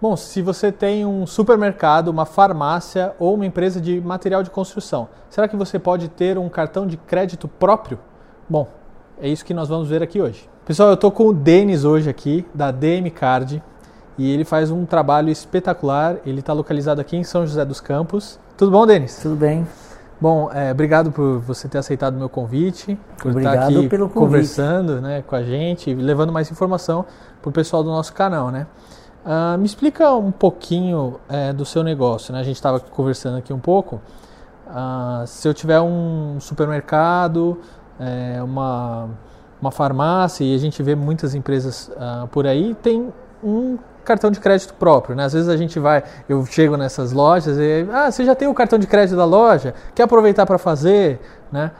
Bom, se você tem um supermercado, uma farmácia ou uma empresa de material de construção, será que você pode ter um cartão de crédito próprio? Bom, é isso que nós vamos ver aqui hoje. Pessoal, eu estou com o Denis hoje aqui, da DM Card, e ele faz um trabalho espetacular. Ele está localizado aqui em São José dos Campos. Tudo bom, Denis? Tudo bem. Bom, é, obrigado por você ter aceitado o meu convite, por obrigado estar aqui pelo convite. conversando né, com a gente, levando mais informação para o pessoal do nosso canal, né? Uh, me explica um pouquinho é, do seu negócio, né? A gente estava conversando aqui um pouco. Uh, se eu tiver um supermercado, é, uma, uma farmácia, e a gente vê muitas empresas uh, por aí, tem um cartão de crédito próprio, né? Às vezes a gente vai, eu chego nessas lojas e, ah, você já tem o cartão de crédito da loja? Quer aproveitar para fazer, né?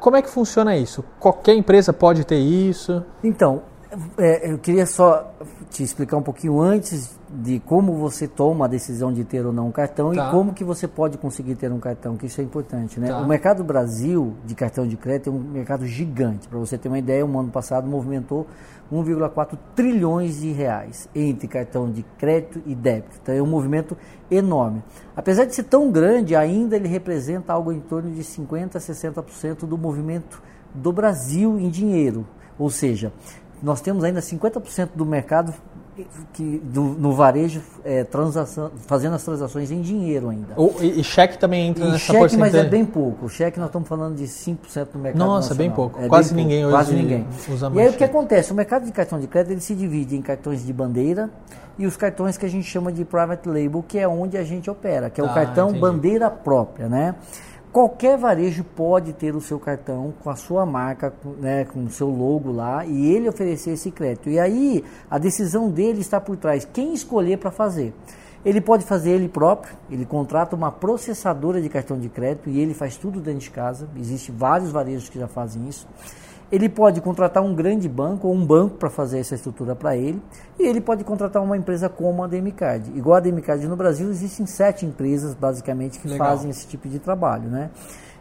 Como é que funciona isso? Qualquer empresa pode ter isso? Então, é, eu queria só te explicar um pouquinho antes de como você toma a decisão de ter ou não um cartão tá. e como que você pode conseguir ter um cartão, que isso é importante, né? Tá. O mercado Brasil de cartão de crédito é um mercado gigante. Para você ter uma ideia, um ano passado movimentou 1,4 trilhões de reais entre cartão de crédito e débito. Então é um movimento enorme. Apesar de ser tão grande, ainda ele representa algo em torno de 50 a 60% do movimento do Brasil em dinheiro. Ou seja, nós temos ainda 50% do mercado que, do, no varejo é, transação, fazendo as transações em dinheiro ainda. O, e, e, cheque também entra e nessa cheque, porcentagem? mas é bem pouco. O cheque nós estamos falando de 5% do mercado Nossa, nacional. bem pouco. É quase bem ninguém pouco, hoje quase ninguém. usa mais E aí cheque. o que acontece? O mercado de cartão de crédito ele se divide em cartões de bandeira e os cartões que a gente chama de private label, que é onde a gente opera, que é o Ah, cartão entendi. bandeira própria, né? Qualquer varejo pode ter o seu cartão com a sua marca, né, com o seu logo lá e ele oferecer esse crédito. E aí a decisão dele está por trás. Quem escolher para fazer? Ele pode fazer ele próprio, ele contrata uma processadora de cartão de crédito e ele faz tudo dentro de casa. Existem vários varejos que já fazem isso. Ele pode contratar um grande banco ou um banco para fazer essa estrutura para ele. E ele pode contratar uma empresa como a DMCard. Igual a DMCard no Brasil, existem sete empresas basicamente que Legal. fazem esse tipo de trabalho. Né?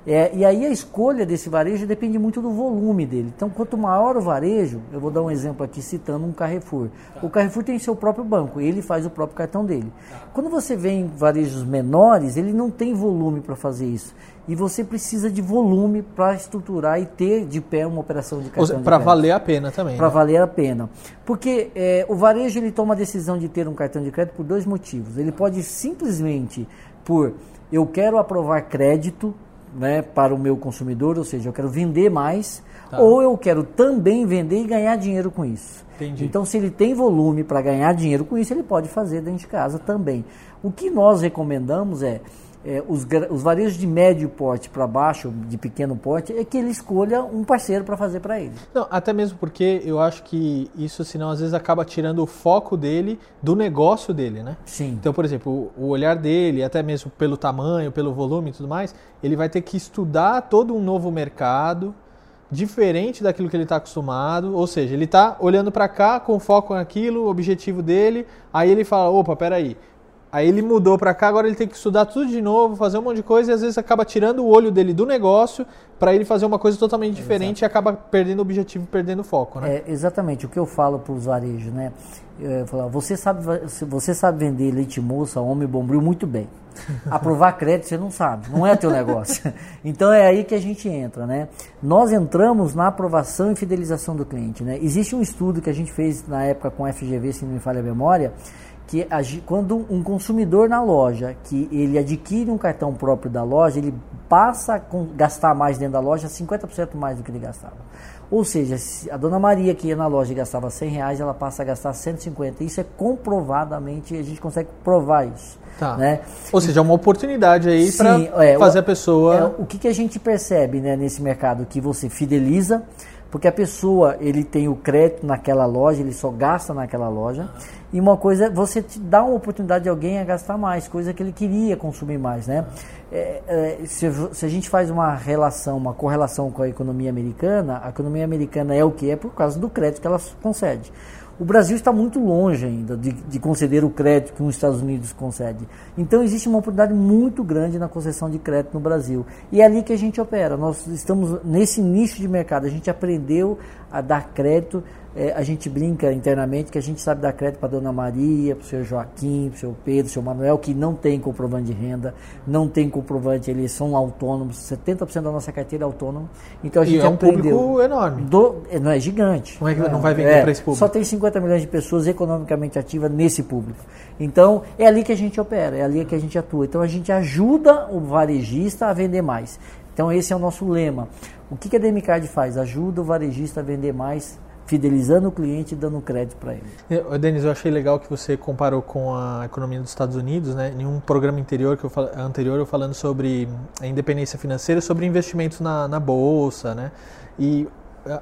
É, e aí a escolha desse varejo depende muito do volume dele. Então, quanto maior o varejo, eu vou dar um exemplo aqui citando um Carrefour. O Carrefour tem seu próprio banco, ele faz o próprio cartão dele. Quando você vê em varejos menores, ele não tem volume para fazer isso. E você precisa de volume para estruturar e ter de pé uma operação de cartão de Para valer a pena também. para né? valer a pena. Porque é, o varejo ele toma a decisão de ter um cartão de crédito por dois motivos. Ele pode simplesmente por eu quero aprovar crédito né, para o meu consumidor, ou seja, eu quero vender mais, Tá. ou eu quero também vender e ganhar dinheiro com isso. Entendi. Então, se ele tem volume para ganhar dinheiro com isso, ele pode fazer dentro de casa também. O que nós recomendamos é, é, os, os varejos de médio porte para baixo, de pequeno porte, é que ele escolha um parceiro para fazer para ele. Não, até mesmo porque eu acho que isso, senão, às vezes acaba tirando o foco dele do negócio dele, né? Sim. Então, por exemplo, o o olhar dele, até mesmo pelo tamanho, pelo volume e tudo mais, ele vai ter que estudar todo um novo mercado, diferente daquilo que ele está acostumado. Ou seja, ele está olhando para cá com foco naquilo, o objetivo dele, aí ele fala: opa, peraí. Aí ele mudou para cá, agora ele tem que estudar tudo de novo, fazer um monte de coisa e às vezes acaba tirando o olho dele do negócio para ele fazer uma coisa totalmente diferente e acaba perdendo o objetivo, perdendo o foco, né? É exatamente o que eu falo para os varejos, né? Eu falo, você sabe, você sabe vender leite moça, homem bombril muito bem. Aprovar crédito você não sabe, não é teu negócio. Então é aí que a gente entra, né? Nós entramos na aprovação e fidelização do cliente, né? Existe um estudo que a gente fez na época com a FGV, se não me falha a memória, que quando um consumidor na loja, que ele adquire um cartão próprio da loja, ele passa a gastar mais dentro da loja, 50% mais do que ele gastava. Ou seja, se a dona Maria que ia na loja e gastava 100 reais, ela passa a gastar 150. Isso é comprovadamente, a gente consegue provar isso. Tá. Né? Ou seja, é uma oportunidade aí para é, fazer a pessoa. É, o que, que a gente percebe né, nesse mercado? Que você fideliza, porque a pessoa ele tem o crédito naquela loja, ele só gasta naquela loja. E uma coisa, você te dá uma oportunidade de alguém a gastar mais, coisa que ele queria consumir mais, né? É, é, se, se a gente faz uma relação, uma correlação com a economia americana, a economia americana é o que é por causa do crédito que ela concede. O Brasil está muito longe ainda de, de conceder o crédito que os Estados Unidos concede. Então existe uma oportunidade muito grande na concessão de crédito no Brasil. E é ali que a gente opera. Nós estamos nesse nicho de mercado. A gente aprendeu a dar crédito é, a gente brinca internamente que a gente sabe dar crédito para Dona Maria, para o senhor Joaquim, para o senhor Pedro, para o senhor Manuel, que não tem comprovante de renda, não tem comprovante, eles são autônomos, 70% da nossa carteira é autônomo. Então a gente e é um aprendeu, público enorme. Do, é, não é gigante. Como é que não, não vai vender é, para esse público? Só tem 50 milhões de pessoas economicamente ativas nesse público. Então é ali que a gente opera, é ali que a gente atua. Então a gente ajuda o varejista a vender mais. Então esse é o nosso lema. O que, que a Demicard faz? Ajuda o varejista a vender mais, fidelizando o cliente e dando crédito para ele. Denis, eu achei legal que você comparou com a economia dos Estados Unidos, né? Em um programa anterior que eu, anterior eu falando sobre a independência financeira, sobre investimentos na, na bolsa, né? E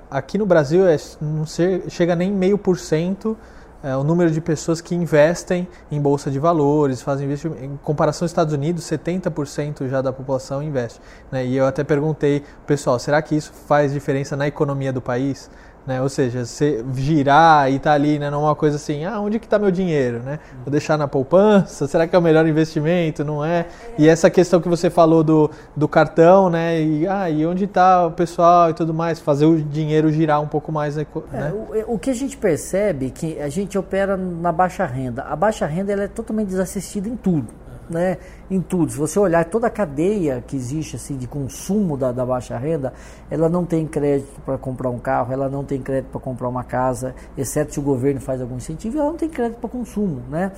aqui no Brasil é, não chega nem meio por cento é, o número de pessoas que investem em bolsa de valores, fazem investimento. Em comparação aos Estados Unidos, 70% já da população investe. Né? E eu até perguntei, pessoal, será que isso faz diferença na economia do país? Né? Ou seja, você girar e tá ali, né, não é uma coisa assim, ah, onde que está meu dinheiro, né? Vou deixar na poupança? Será que é o melhor investimento? Não é? E essa questão que você falou do, do cartão, né? E, ah, e onde está o pessoal e tudo mais? Fazer o dinheiro girar um pouco mais, né? É, o, o, que a gente percebe é que a gente opera na baixa renda. A baixa renda ela é totalmente desassistida em tudo né, em tudo. Se você olhar toda a cadeia que existe assim de consumo da, da baixa renda, ela não tem crédito para comprar um carro, ela não tem crédito para comprar uma casa, exceto se o governo faz algum incentivo, ela não tem crédito para consumo, né?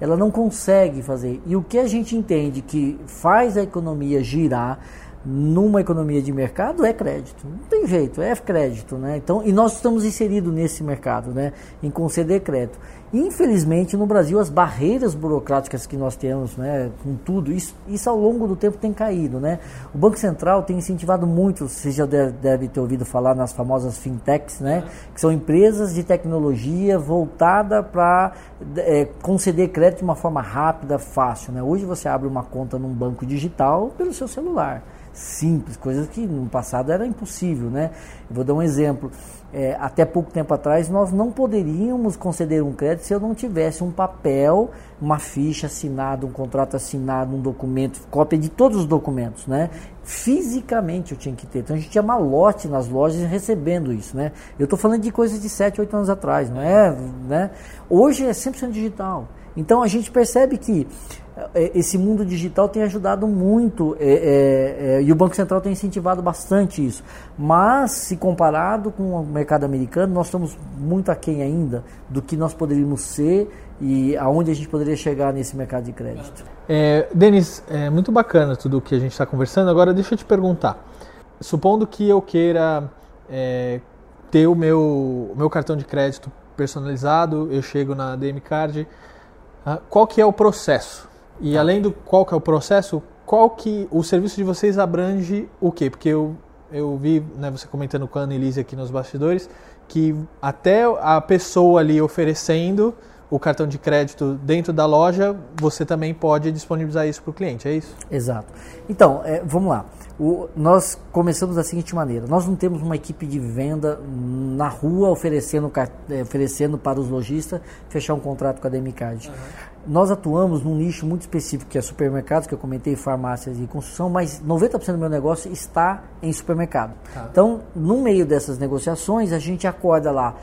Ela não consegue fazer. E o que a gente entende que faz a economia girar numa economia de mercado é crédito. Não tem jeito, é crédito, né? Então, e nós estamos inseridos nesse mercado, né? Em conceder crédito. Infelizmente, no Brasil, as barreiras burocráticas que nós temos, né, com tudo, isso, isso ao longo do tempo tem caído, né? O Banco Central tem incentivado muito, você já deve, deve ter ouvido falar nas famosas fintechs, né? Que são empresas de tecnologia voltada para é, conceder crédito de uma forma rápida, fácil, né? Hoje você abre uma conta num banco digital pelo seu celular simples, coisas que no passado era impossível, né? Eu vou dar um exemplo. É, até pouco tempo atrás nós não poderíamos conceder um crédito se eu não tivesse um papel, uma ficha assinada, um contrato assinado, um documento, cópia de todos os documentos, né? Fisicamente eu tinha que ter. Então a gente tinha malote nas lojas recebendo isso, né? Eu estou falando de coisas de 7, 8 anos atrás, não é? Né? Hoje é 100% digital. Então a gente percebe que esse mundo digital tem ajudado muito é, é, é, e o Banco Central tem incentivado bastante isso. Mas, se comparado com o mercado americano, nós estamos muito aquém ainda do que nós poderíamos ser e aonde a gente poderia chegar nesse mercado de crédito. É, Denis, é muito bacana tudo o que a gente está conversando. Agora, deixa eu te perguntar. Supondo que eu queira é, ter o meu, o meu cartão de crédito personalizado, eu chego na DM Card, ah, qual que é o processo? E tá. além do qual que é o processo, qual que o serviço de vocês abrange o quê? Porque eu, eu vi né, você comentando com a Annelise aqui nos bastidores que até a pessoa ali oferecendo o cartão de crédito dentro da loja, você também pode disponibilizar isso para o cliente, é isso? Exato. Então, é, vamos lá. O, nós começamos da seguinte maneira: nós não temos uma equipe de venda na rua oferecendo, é, oferecendo para os lojistas fechar um contrato com a Demicard. Uhum. Nós atuamos num nicho muito específico, que é supermercados, que eu comentei, farmácias e construção, mas 90% do meu negócio está em supermercado. Tá. Então, no meio dessas negociações, a gente acorda lá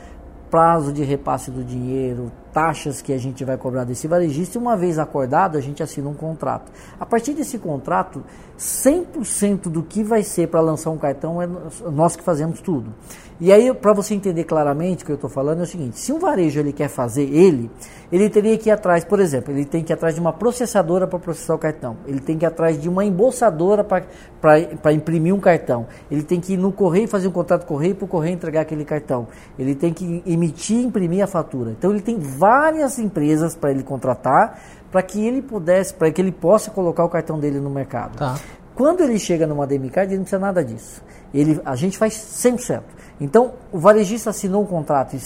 prazo de repasse do dinheiro, taxas que a gente vai cobrar desse varejista e uma vez acordado a gente assina um contrato. A partir desse contrato, 100% do que vai ser para lançar um cartão é nós que fazemos tudo. E aí, para você entender claramente o que eu estou falando, é o seguinte: se um varejo ele quer fazer ele, ele teria que ir atrás, por exemplo, ele tem que ir atrás de uma processadora para processar o cartão, ele tem que ir atrás de uma embolsadora para imprimir um cartão, ele tem que ir no correio fazer um contrato correio para o correio entregar aquele cartão, ele tem que emitir e imprimir a fatura. Então, ele tem várias empresas para ele contratar para que ele pudesse, para que ele possa colocar o cartão dele no mercado. Tá. Quando ele chega numa Demicard, ele não precisa nada disso. Ele, a gente faz 100%. Então, o varejista assinou um contrato,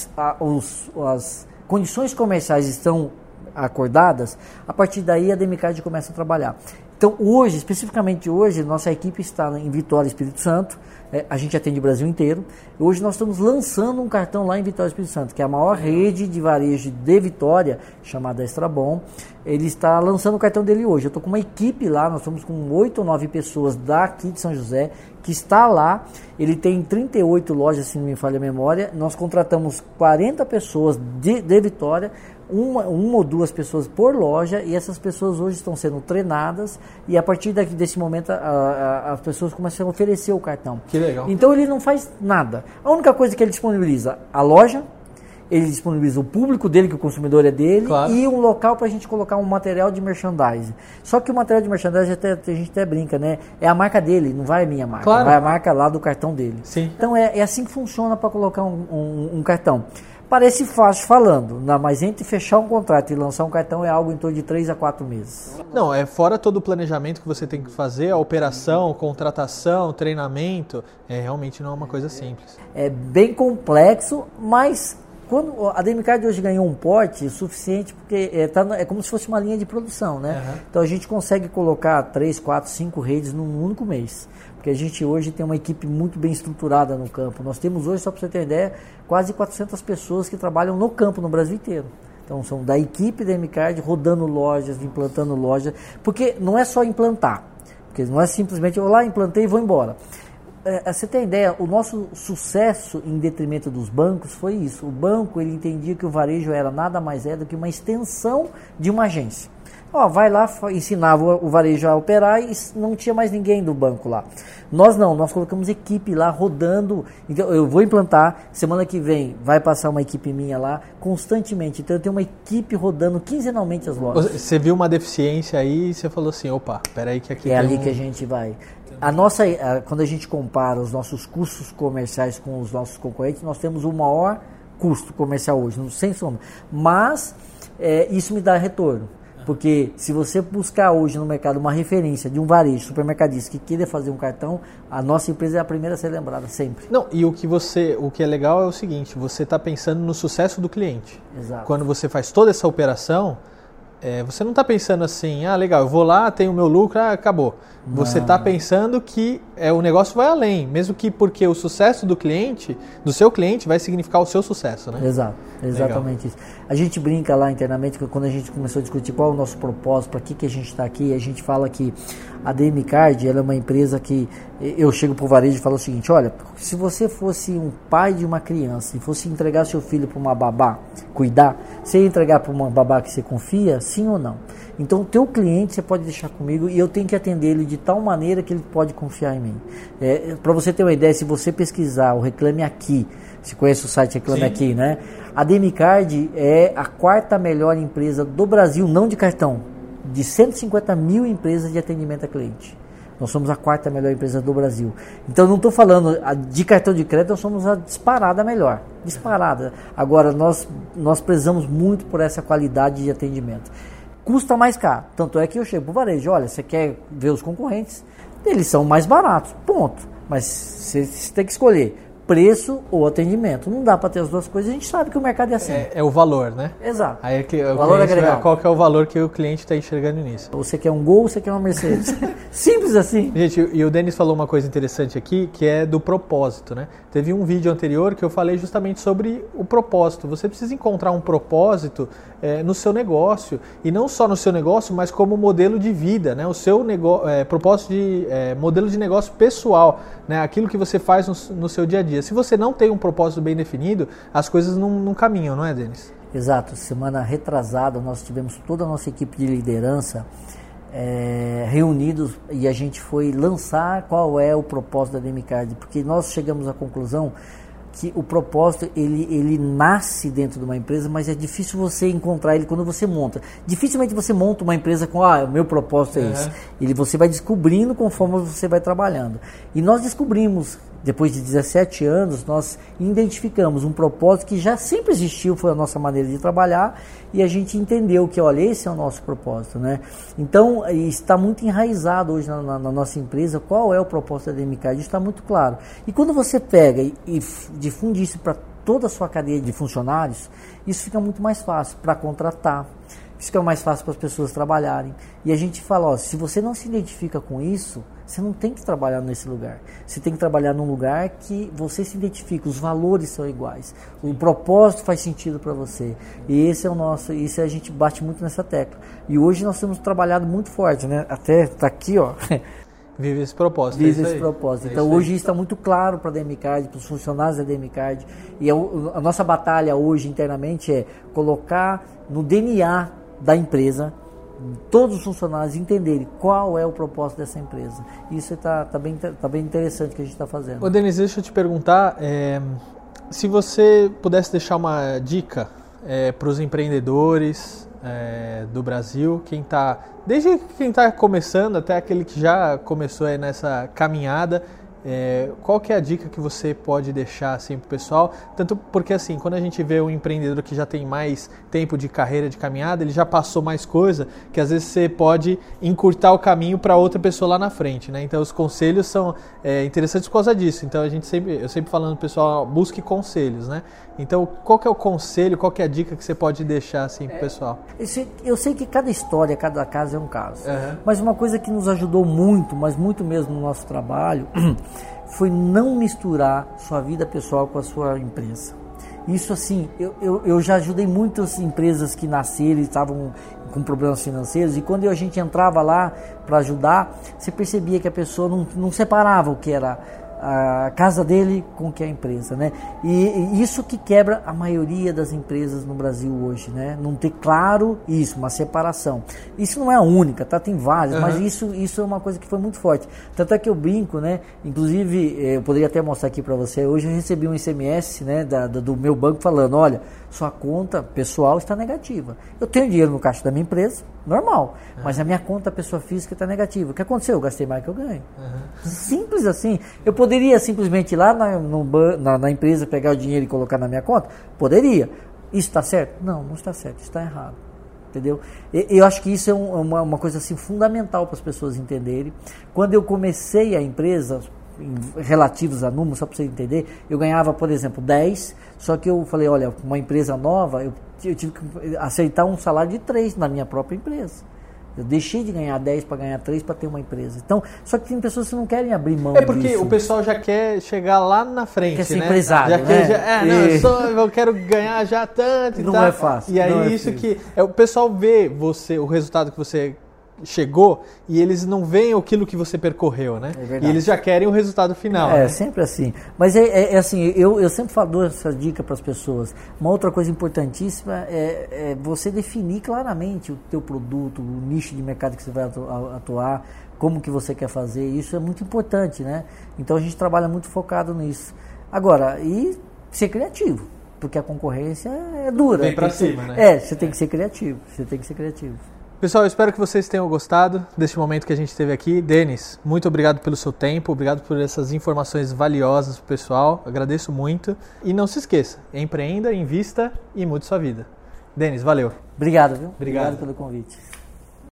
os, as condições comerciais estão acordadas, a partir daí a Demicard começa a trabalhar. Então, hoje, especificamente hoje, nossa equipe está em Vitória, Espírito Santo. É, a gente atende o Brasil inteiro. Hoje nós estamos lançando um cartão lá em Vitória, Espírito Santo, que é a maior rede de varejo de Vitória, chamada Extrabom. Ele está lançando o cartão dele hoje. Eu estou com uma equipe lá, nós estamos com oito ou nove pessoas daqui de São José, que está lá. Ele tem 38 lojas, se não me falha a memória. Nós contratamos 40 pessoas de, de Vitória uma, uma ou duas pessoas por loja e essas pessoas hoje estão sendo treinadas e a partir daqui, desse momento a, a, as pessoas começam a oferecer o cartão. Que legal. Então ele não faz nada. A única coisa que ele disponibiliza a loja, ele disponibiliza o público dele, que o consumidor é dele, claro. e um local para a gente colocar um material de merchandising. Só que o material de merchandising até, a gente até brinca, né? É a marca dele, não vai a minha marca. Claro. Vai a marca lá do cartão dele. Sim. Então é, é assim que funciona para colocar um, um, um cartão. Parece fácil falando, mas entre fechar um contrato e lançar um cartão é algo em torno de 3 a 4 meses. Não, é fora todo o planejamento que você tem que fazer, a operação, contratação, treinamento, é realmente não é uma coisa simples. É bem complexo, mas quando a Demicard hoje ganhou um porte suficiente, porque é, tá, é como se fosse uma linha de produção, né? Uhum. Então a gente consegue colocar 3, 4, 5 redes num único mês. Porque a gente hoje tem uma equipe muito bem estruturada no campo. Nós temos hoje, só para você ter ideia, quase 400 pessoas que trabalham no campo no Brasil inteiro. Então são da equipe da MCARD rodando lojas, implantando lojas, porque não é só implantar, porque não é simplesmente eu lá implantei e vou embora. É, você tem ideia, o nosso sucesso em detrimento dos bancos foi isso. O banco ele entendia que o varejo era nada mais é do que uma extensão de uma agência. Ó, vai lá, ensinava o varejo a operar e não tinha mais ninguém do banco lá. Nós não, nós colocamos equipe lá rodando. Então eu vou implantar, semana que vem vai passar uma equipe minha lá constantemente. Então eu tenho uma equipe rodando quinzenalmente as lojas. Você viu uma deficiência aí e você falou assim, opa, peraí que aqui É ali um... que a gente vai. A nossa, a, quando a gente compara os nossos custos comerciais com os nossos concorrentes, nós temos o maior custo comercial hoje, sem sombra. Mas é, isso me dá retorno. Porque se você buscar hoje no mercado uma referência de um varejo, supermercadista que queira fazer um cartão, a nossa empresa é a primeira a ser lembrada sempre. Não, e o que você, o que é legal é o seguinte, você está pensando no sucesso do cliente. Exato. Quando você faz toda essa operação, é, você não está pensando assim, ah, legal, eu vou lá, tenho o meu lucro, ah, acabou. Você está pensando que é, o negócio vai além, mesmo que porque o sucesso do cliente, do seu cliente, vai significar o seu sucesso, né? Exato, exatamente legal. isso. A gente brinca lá internamente, quando a gente começou a discutir qual é o nosso propósito, para que, que a gente está aqui, a gente fala que a DM Card é uma empresa que eu chego para o varejo e falo o seguinte, olha, se você fosse um pai de uma criança e fosse entregar seu filho para uma babá, cuidar, você ia entregar para uma babá que você confia, sim ou não? Então, o teu cliente você pode deixar comigo e eu tenho que atender ele de tal maneira que ele pode confiar em mim. É, para você ter uma ideia, se você pesquisar o Reclame Aqui, se conhece o site Reclame Sim. Aqui, né? A Demicard é a quarta melhor empresa do Brasil, não de cartão, de 150 mil empresas de atendimento a cliente. Nós somos a quarta melhor empresa do Brasil. Então não estou falando de cartão de crédito, nós somos a disparada melhor. Disparada. Agora, nós, nós prezamos muito por essa qualidade de atendimento. Custa mais caro. Tanto é que eu chego para o varejo, olha, você quer ver os concorrentes? Eles são mais baratos, ponto. Mas você tem que escolher preço ou atendimento. Não dá para ter as duas coisas. A gente sabe que o mercado é assim. É, é o valor, né? Exato. Aí é que, o, valor agregado. Qual que é o valor que o cliente está enxergando nisso? Você quer um Gol, você quer uma Mercedes. Simples assim. Gente, e o Denis falou uma coisa interessante aqui, que é do propósito, né? Teve um vídeo anterior que eu falei justamente sobre o propósito. Você precisa encontrar um propósito é, no seu negócio e não só no seu negócio, mas como modelo de vida, né? O seu negócio, é, propósito de é, modelo de negócio pessoal, né? Aquilo que você faz no, no seu dia a dia dia. Se você não tem um propósito bem definido, as coisas não, não caminham, não é, Denis? Exato. Semana retrasada, nós tivemos toda a nossa equipe de liderança é, reunidos e a gente foi lançar qual é o propósito da Demicard, porque nós chegamos à conclusão que o propósito ele, ele nasce dentro de uma empresa, mas é difícil você encontrar ele quando você monta. Dificilmente você monta uma empresa com, ah, o meu propósito é uhum. esse. Ele você vai descobrindo conforme você vai trabalhando. E nós descobrimos depois de 17 anos, nós identificamos um propósito que já sempre existiu, foi a nossa maneira de trabalhar, e a gente entendeu que, olha, esse é o nosso propósito. Né? Então, está muito enraizado hoje na, na, na nossa empresa qual é o propósito da DMK, isso está muito claro. E quando você pega e, e difunde isso para toda a sua cadeia de funcionários, isso fica muito mais fácil para contratar, o mais fácil para as pessoas trabalharem. E a gente fala, ó, se você não se identifica com isso, você não tem que trabalhar nesse lugar. Você tem que trabalhar num lugar que você se identifica, os valores são iguais, o propósito faz sentido para você. E esse é o nosso, isso a gente bate muito nessa tecla. E hoje nós temos trabalhado muito forte, né? Até tá aqui, ó. Vive esse propósito. É Vive é esse propósito. É então hoje está muito claro para a DMCARD, para os funcionários da DMCARD. E a, a nossa batalha hoje internamente é colocar no DNA da empresa todos os funcionários entenderem qual é o propósito dessa empresa. Isso está tá bem, tá bem interessante que a gente está fazendo. Ô Denis, deixa eu te perguntar, é, se você pudesse deixar uma dica é, para os empreendedores é, do Brasil, quem está, desde quem está começando até aquele que já começou nessa caminhada, é, qual que é a dica que você pode deixar assim para o pessoal? Tanto porque assim, quando a gente vê um empreendedor que já tem mais tempo de carreira, de caminhada, ele já passou mais coisa, que às vezes você pode encurtar o caminho para outra pessoa lá na frente, né? Então os conselhos são é, interessantes por causa disso. Então a gente sempre, eu sempre falando pessoal, busque conselhos, né? Então qual que é o conselho, qual que é a dica que você pode deixar assim para o pessoal? Eu sei que cada história, cada caso é um caso, uhum. mas uma coisa que nos ajudou muito, mas muito mesmo no nosso trabalho foi não misturar sua vida pessoal com a sua empresa. Isso assim, eu, eu, eu já ajudei muitas empresas que nasceram e estavam com problemas financeiros e quando a gente entrava lá para ajudar, você percebia que a pessoa não, não separava o que era a casa dele com que é a empresa, né? E, isso que quebra a maioria das empresas no Brasil hoje, né? Não ter claro isso, uma separação. Isso não é a única, tá? Tem várias, uhum. mas isso, isso é uma coisa que foi muito forte. Tanto é que eu brinco, né? Inclusive, eh, eu poderia até mostrar aqui para você. Hoje eu recebi um SMS, né? Da, do meu banco falando, olha, sua conta pessoal está negativa. Eu tenho dinheiro no caixa da minha empresa, normal, uhum. mas a minha conta pessoa física está negativa. O que aconteceu? Eu gastei mais que eu ganho. Uhum. Simples assim. Eu poderia simplesmente ir lá na, no, na, na, empresa pegar o dinheiro e colocar na minha conta? Poderia. Isso está certo? Não, não está certo, está errado. Entendeu? Eu acho que isso é uma, uma coisa assim fundamental para as pessoas entenderem. Quando eu comecei a empresa, relativos a números, só para você entender, eu ganhava, por exemplo, 10, só que eu falei, olha, uma empresa nova, eu, eu tive que aceitar um salário de 3 na minha própria empresa. Eu deixei de ganhar 10 para ganhar 3 para ter uma empresa. Então, só que tem pessoas que não querem abrir mão É porque disso. o pessoal já quer chegar lá na frente, quer ser né? empresário, já né? Quer, já, é, não, eu, sou, eu, quero ganhar já tanto e Não tal. é fácil. E aí é isso que é, o pessoal vê você, o resultado que você chegou e eles não veem aquilo que você percorreu, né? É e eles já querem o resultado final. É, né? sempre assim. Mas é, é, é assim, eu, eu sempre falo essa dica para as pessoas. Uma outra coisa importantíssima é, é, você definir claramente o teu produto, o nicho de mercado que você vai atuar, como que você quer fazer. Isso é muito importante, né? Então a gente trabalha muito focado nisso. Agora, e ser criativo porque a concorrência é dura. Vem para cima, né? É, você tem que ser criativo. Você tem que ser criativo. Pessoal, eu espero que vocês tenham gostado deste momento que a gente teve aqui. Denis, muito obrigado pelo seu tempo, obrigado por essas informações valiosas para o pessoal. Agradeço muito. E não se esqueça, empreenda, invista e mude sua vida. Denis, valeu. Obrigado, viu? Obrigado, obrigado pelo convite.